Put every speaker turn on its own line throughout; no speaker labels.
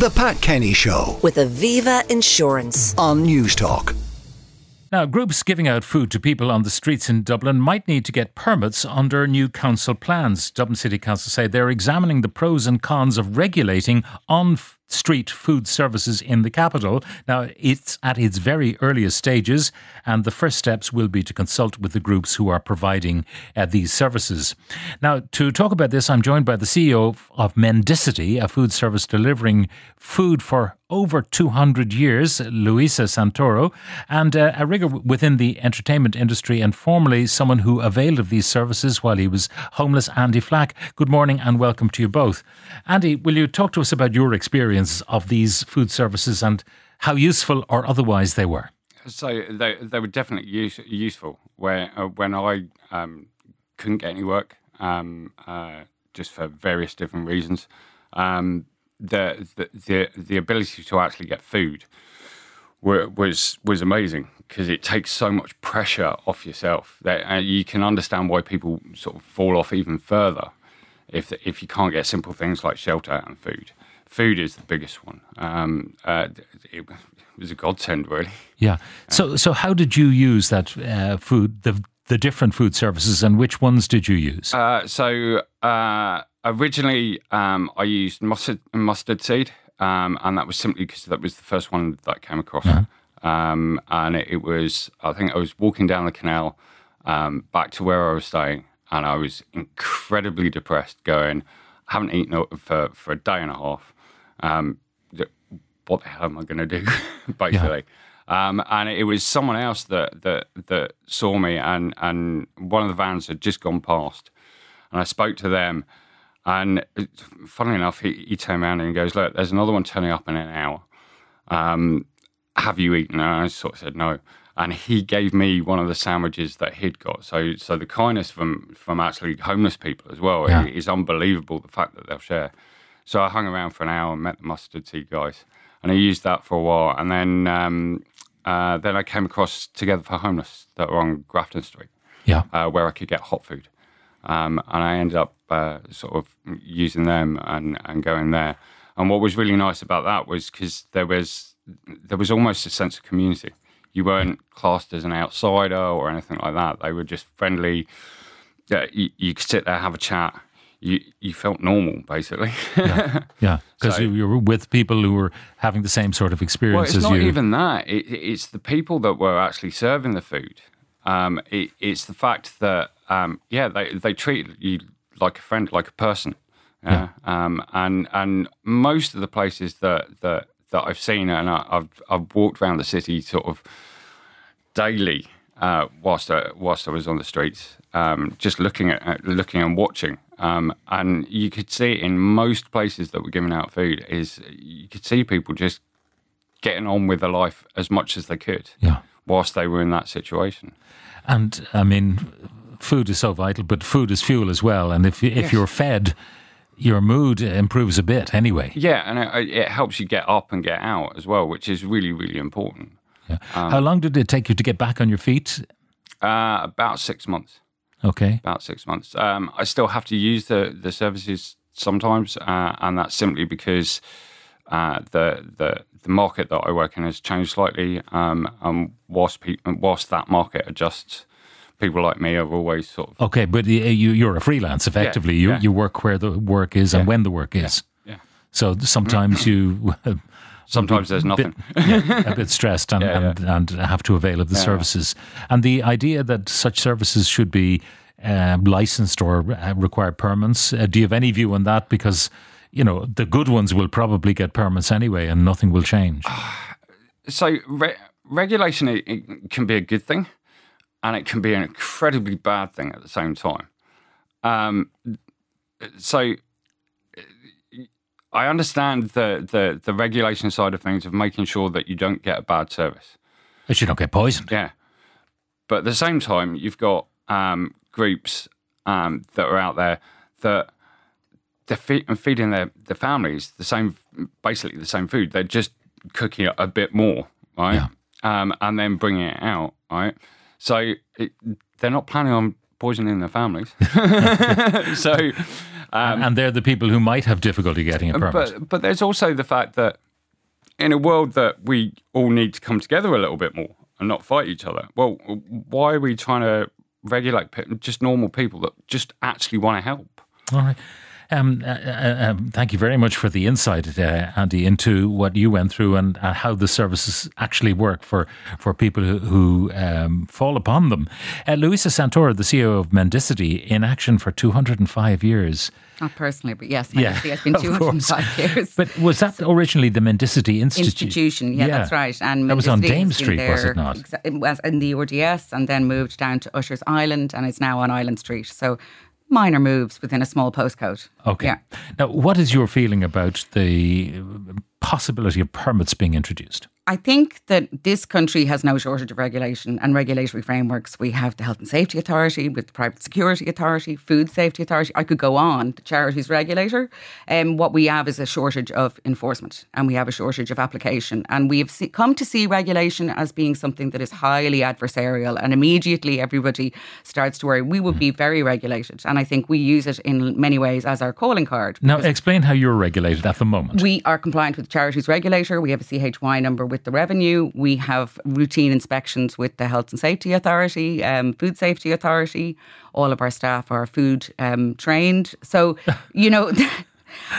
The Pat Kenny Show
with Aviva Insurance.
on Newstalk.
Now, groups giving out food to people on the streets in Dublin might need to get permits under new council plans. Dublin City Council say they're examining the pros and cons of regulating on f- street food services in the capital. Now, it's at its very earliest stages, and the first steps will be to consult with the groups who are providing uh, these services. Now, to talk about this, I'm joined by the CEO of, of Mendicity, a food service delivering food for over 200 years, Louisa Santoro, and uh, a rigger within the entertainment industry and formerly someone who availed of these services while he was homeless, Andi Flack. Good morning and welcome to you both. Andi, will you talk to us about your experience of these food services and how useful or otherwise they were?
So they they were definitely use, useful where uh, when I um, couldn't get any work um, uh, just for various different reasons. Um, the, the the the ability to actually get food were, was was amazing because it takes so much pressure off yourself that uh, you can understand why people sort of fall off even further if if you can't get simple things like shelter and food. Food is the biggest one. Um, uh, it was a godsend, really.
Yeah. So, so how did you use that uh, food, the the different food services, and which ones did you use?
Uh, so uh, originally, um, I used mustard, mustard seed, um, and that was simply because that was the first one that I came across. Um, and it, it was, I think, I was walking down the canal um, back to where I was staying, and I was incredibly depressed. Going, I haven't eaten for for a day and a half. Um, what the hell am I going to do, basically? Um, and it was someone else that that that saw me, and and one of the vans had just gone past, and I spoke to them, and funnily enough, he, he turned around and goes, "Look, there's another one turning up in an hour. Um, have you eaten?" And I sort of said no, and he gave me one of the sandwiches that he'd got. So so the kindness from from actually homeless people as well
Yeah.
is unbelievable. The fact that they'll share. So I hung around for an hour and met the mustard seed guys, and I used that for a while, and then um, uh, then I came across Together for Homeless that were on Grafton Street,
yeah.
uh, where I could get hot food, um, and I ended up uh, sort of using them and, and going there. And what was really nice about that was because there was there was almost a sense of community. You weren't classed as an outsider or anything like that. They were just friendly. Yeah, you, you could sit there, have a chat. You you felt normal, basically.
Yeah, because
So-
you, were with people who were having the same sort of experience.
Well,
it's
not
you.
even that. It, it's the people that were actually serving the food. Um, it, it's the fact that um, yeah, they they treat you like a friend, like a person. Yeah. Um, and and most of the places that that that I've seen, and I, I've I've walked around the city sort of daily uh, whilst I, whilst I was on the streets, um, just looking at at- looking and watching. Um, and you could see in most places that were giving out food is you could see people just getting on with their life as much as they could
yeah.
whilst they were in that situation.
And I mean, food is so vital, but food is fuel as well. And if you- if
Yes.
you're fed, your mood improves a bit anyway.
Yeah, and it, it helps you get up and get out as well, which is really, really important.
Yeah.
Um,
How long did it take you to get back on your feet?
Uh, about six months.
Okay.
About six months. Um, I still have to use the, the services sometimes, uh, and that's simply because uh, the, the the market that I work in has changed slightly. Um, and whilst pe- whilst that market adjusts, people like me have always sort of
Okay, but you, you're a freelance effectively. you,
yeah.
you work where the work is and when the work is.
yeah.
So sometimes you
Sometimes there's nothing.
yeah, a bit stressed and,
Yeah, yeah.
and, and have to avail of the services. And the idea that such services should be um, licensed or uh, require permits, uh, do you have any view on that? Because, you know, the good ones will probably get permits anyway and nothing will change.
so re- regulation it, it can be a good thing and it can be an incredibly bad thing at the same time. Um, so i understand the, the, the regulation side of things of making sure that you don't get a bad service.
That you don't get poisoned.
yeah. But at the same time you've got um, groups um, that are out there that they're fe- feeding their, their families the same basically the same food. They're just cooking it a bit more right?
Yeah.
um, and then bringing it out right so it, they're not planning on poisoning their families so
and, um, and they're the people who might have difficulty getting a permit.
But but there's also the fact that in a world that we all need to come together a little bit more and not fight each other. Well, why are we trying to regulate just normal people that just actually want to help?
All right. Um, uh, uh, um, thank you very much for the insight, uh, Andi, into what you went through and uh, how the services actually work for, for people who, who um, fall upon them. Uh, Louisa Santoro, the CEO of Mendicity, in action for 205 years.
Not personally, but yes, Mendicity yeah, has been 205 years.
But was that originally the Mendicity Institute?
Institution, yeah, yeah. that's right.
And that was on Dame Street, there, was it not?
It was in the RDS and then moved down to Usher's Island and is now on Island Street. So minor moves within a small postcode.
Okay.
Yeah.
Now, what is your feeling about the possibility of permits being introduced?
I think that this country has no shortage of regulation and regulatory frameworks. We have the Health and Safety Authority, with the Private Security Authority, Food Safety Authority. I could go on, the Charities Regulator. And um, what we have is a shortage of enforcement and we have a shortage of application. And we have see, come to see regulation as being something that is highly adversarial. And immediately everybody starts to worry we will be very regulated. And I think we use it in many ways as our calling card.
Now, explain how you're regulated at the moment.
We are compliant with Charities Regulator. We have a CHY number with the revenue. We have routine inspections with the Health and Safety Authority, um, Food Safety Authority. All of our staff are food um, trained. So, you know.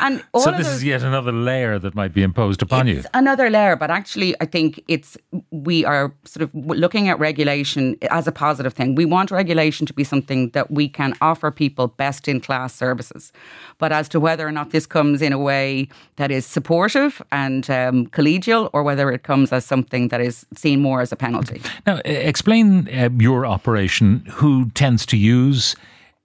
And so this those, is yet another layer that might be imposed upon you.
Another layer, but actually, I think it's we are sort of looking at regulation as a positive thing. We want regulation to be something that we can offer people best in class services. But as to whether or not this comes in a way that is supportive and um, collegial, or whether it comes as something that is seen more as a penalty.
Now, explain uh, your operation. Who tends to use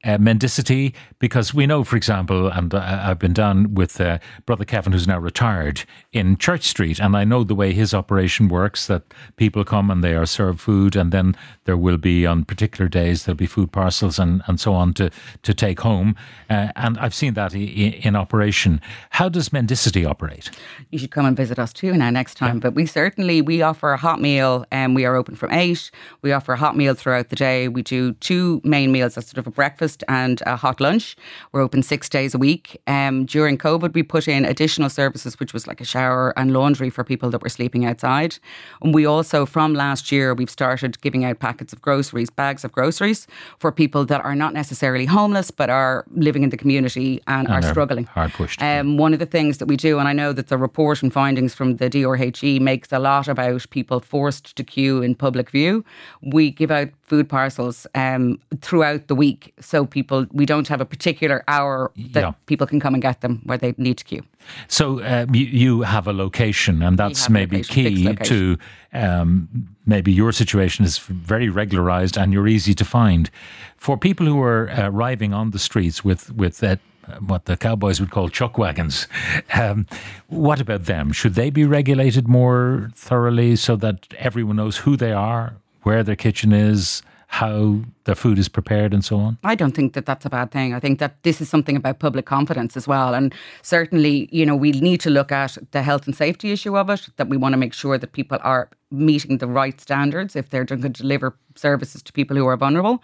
uh, mendicity because we know, for example, and uh, I've been down with uh, Brother Kevin, who's now retired, in Church Street, and I know the way his operation works that people come and they are served food, and then there will be on particular days, there'll be food parcels and, and so on to, to take home. Uh, and I've seen that in, in, operation. How does mendicity operate?
You should come and visit us too now next time. Yeah. But we certainly, we offer a hot meal and we are open from eight. We offer a hot meal throughout the day. We do two main meals, that's sort of a breakfast and a hot lunch. We're open six days a week. Um, during COVID, we put in additional services, which was like a shower and laundry for people that were sleeping outside. And we also, from last year, we've started giving out packets of groceries, bags of groceries for people that are not necessarily homeless, but are living in the community and, and are struggling.
Hard pushed.
Um, one of the things that we do, and I know that the report and findings from the DRHE makes a lot about people forced to queue in public view. We give out food parcels um, throughout the week. So people, we don't have a particular hour that yeah. people can come and get them where they need to queue.
So uh, you, you, have a location, and that's maybe key to um, maybe your situation is very regularized and you're easy to find. For people who are uh, arriving on the streets with with that what the cowboys would call chuck wagons. Um, what about them? Should they be regulated more thoroughly so that everyone knows who they are, where their kitchen is, how their food is prepared and so on?
I don't think that that's a bad thing. I think that this is something about public confidence as well. And certainly, you know, we need to look at the health and safety issue of it, that we want to make sure that people are meeting the right standards if they're going to deliver services to people who are vulnerable.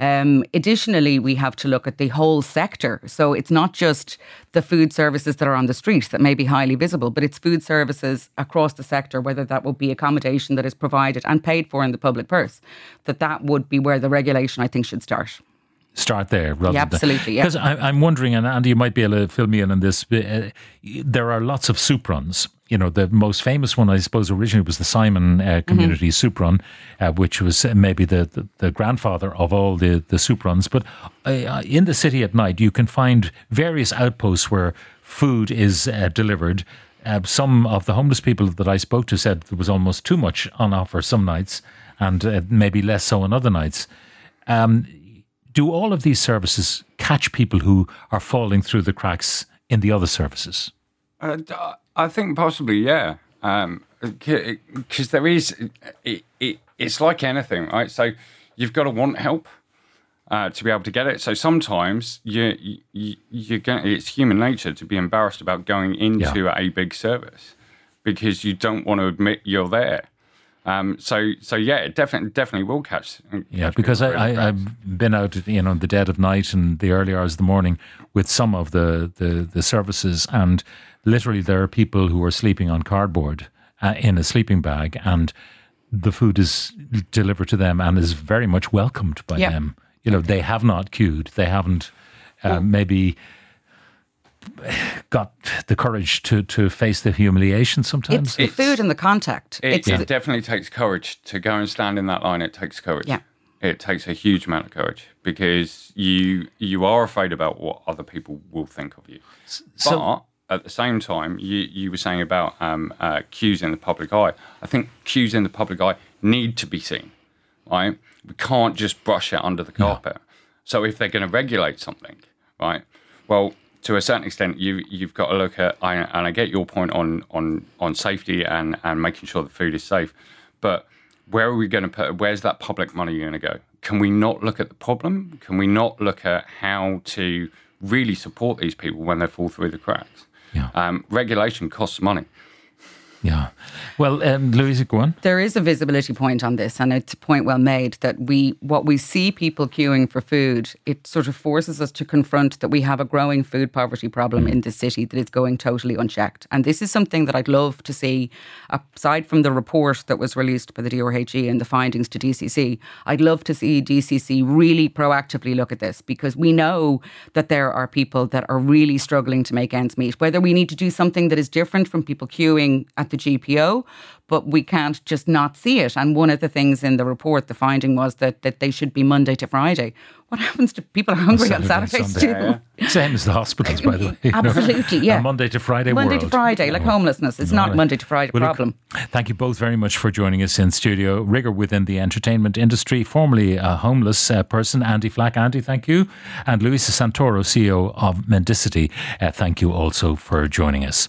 Um, additionally, we have to look at the whole sector. So it's not just the food services that are on the street that may be highly visible, but it's food services across the sector, whether that will be accommodation that is provided and paid for in the public purse, that that would be where the regulation, I think, should start
start there rather
yeah, absolutely because
yeah. I'm wondering and Andi you might be able to fill me in on this uh, there are lots of soup runs you know, the most famous one, I suppose, originally was the Simon uh, mm-hmm. Community mm-hmm. Soup Run, uh, which was maybe the, the, the, grandfather of all the, the soup runs. But uh, in the city at night, you can find various outposts where food is uh, delivered. Uh, some of the homeless people that I spoke to said there was almost too much on offer some nights and uh, maybe less so on other nights. Um, do all of these services catch people who are falling through the cracks in the other services?
I think possibly, yeah. Um, because there is, it, it, it's like anything, right? So you've got to want help uh, to be able to get it. So sometimes you, you you're going, it's human nature to be embarrassed about going into yeah. a big service because you don't want to admit you're there. Um, so so yeah, it definitely definitely will catch.
Yeah, because I, I, I've been out, you know, the dead of night and the early hours of the morning with some of the, the, the services, and literally there are people who are sleeping on cardboard uh, in a sleeping bag, and the food is delivered to them and is very much welcomed by
Yeah.
them. You know, they have not queued, they haven't uh, maybe got the courage to, to face the humiliation sometimes.
It's the food and the contact.
It,
it's
it
the,
definitely takes courage to go and stand in that line. It takes courage.
Yeah.
It takes a huge amount of courage because you you are afraid about what other people will think of you.
so-
but at the same time, you, you were saying about um, uh, queues in the public eye. I think queues in the public eye need to be seen, right? We can't just brush it under the carpet. So if they're going to regulate something, right? Well, to a certain extent, you you've got to look at, I, and I get your point on on on safety and and making sure the food is safe, but where are we going to put? Where's that public money going to go? Can we not look at the problem? Can we not look at how to really support these people when they fall through the cracks?
Yeah.
Um, regulation costs money.
Yeah. Well, um, Louisa, go on.
there is a visibility point on this, and it's a point well made that we what we see people queuing for food, it sort of forces us to confront that we have a growing food poverty problem in the city that is going totally unchecked. And this is something that I'd love to see, aside from the report that was released by the DRHE and the findings to DCC, I'd love to see DCC really proactively look at this because we know that there are people that are really struggling to make ends meet. Whether we need to do something that is different from people queuing at the GPO, but we can't just not see it. And one of the things in the report, the finding was that that they should be Monday to Friday. What happens to people are hungry on
Saturday,
Saturdays
Sunday.
too?
Same as the hospitals, by the way. you know.
Absolutely, yeah.
A Monday to Friday
Monday
world.
to Friday, like
Oh.
homelessness. It's
All
not
right.
Monday to Friday
Well, look,
problem.
thank you both very much for joining us in studio. Rigor within the entertainment industry, formerly a homeless uh, person, Andi Flack. Andi, thank you. And Louisa Santoro, CEO of Mendicity. Uh, thank you also for joining us.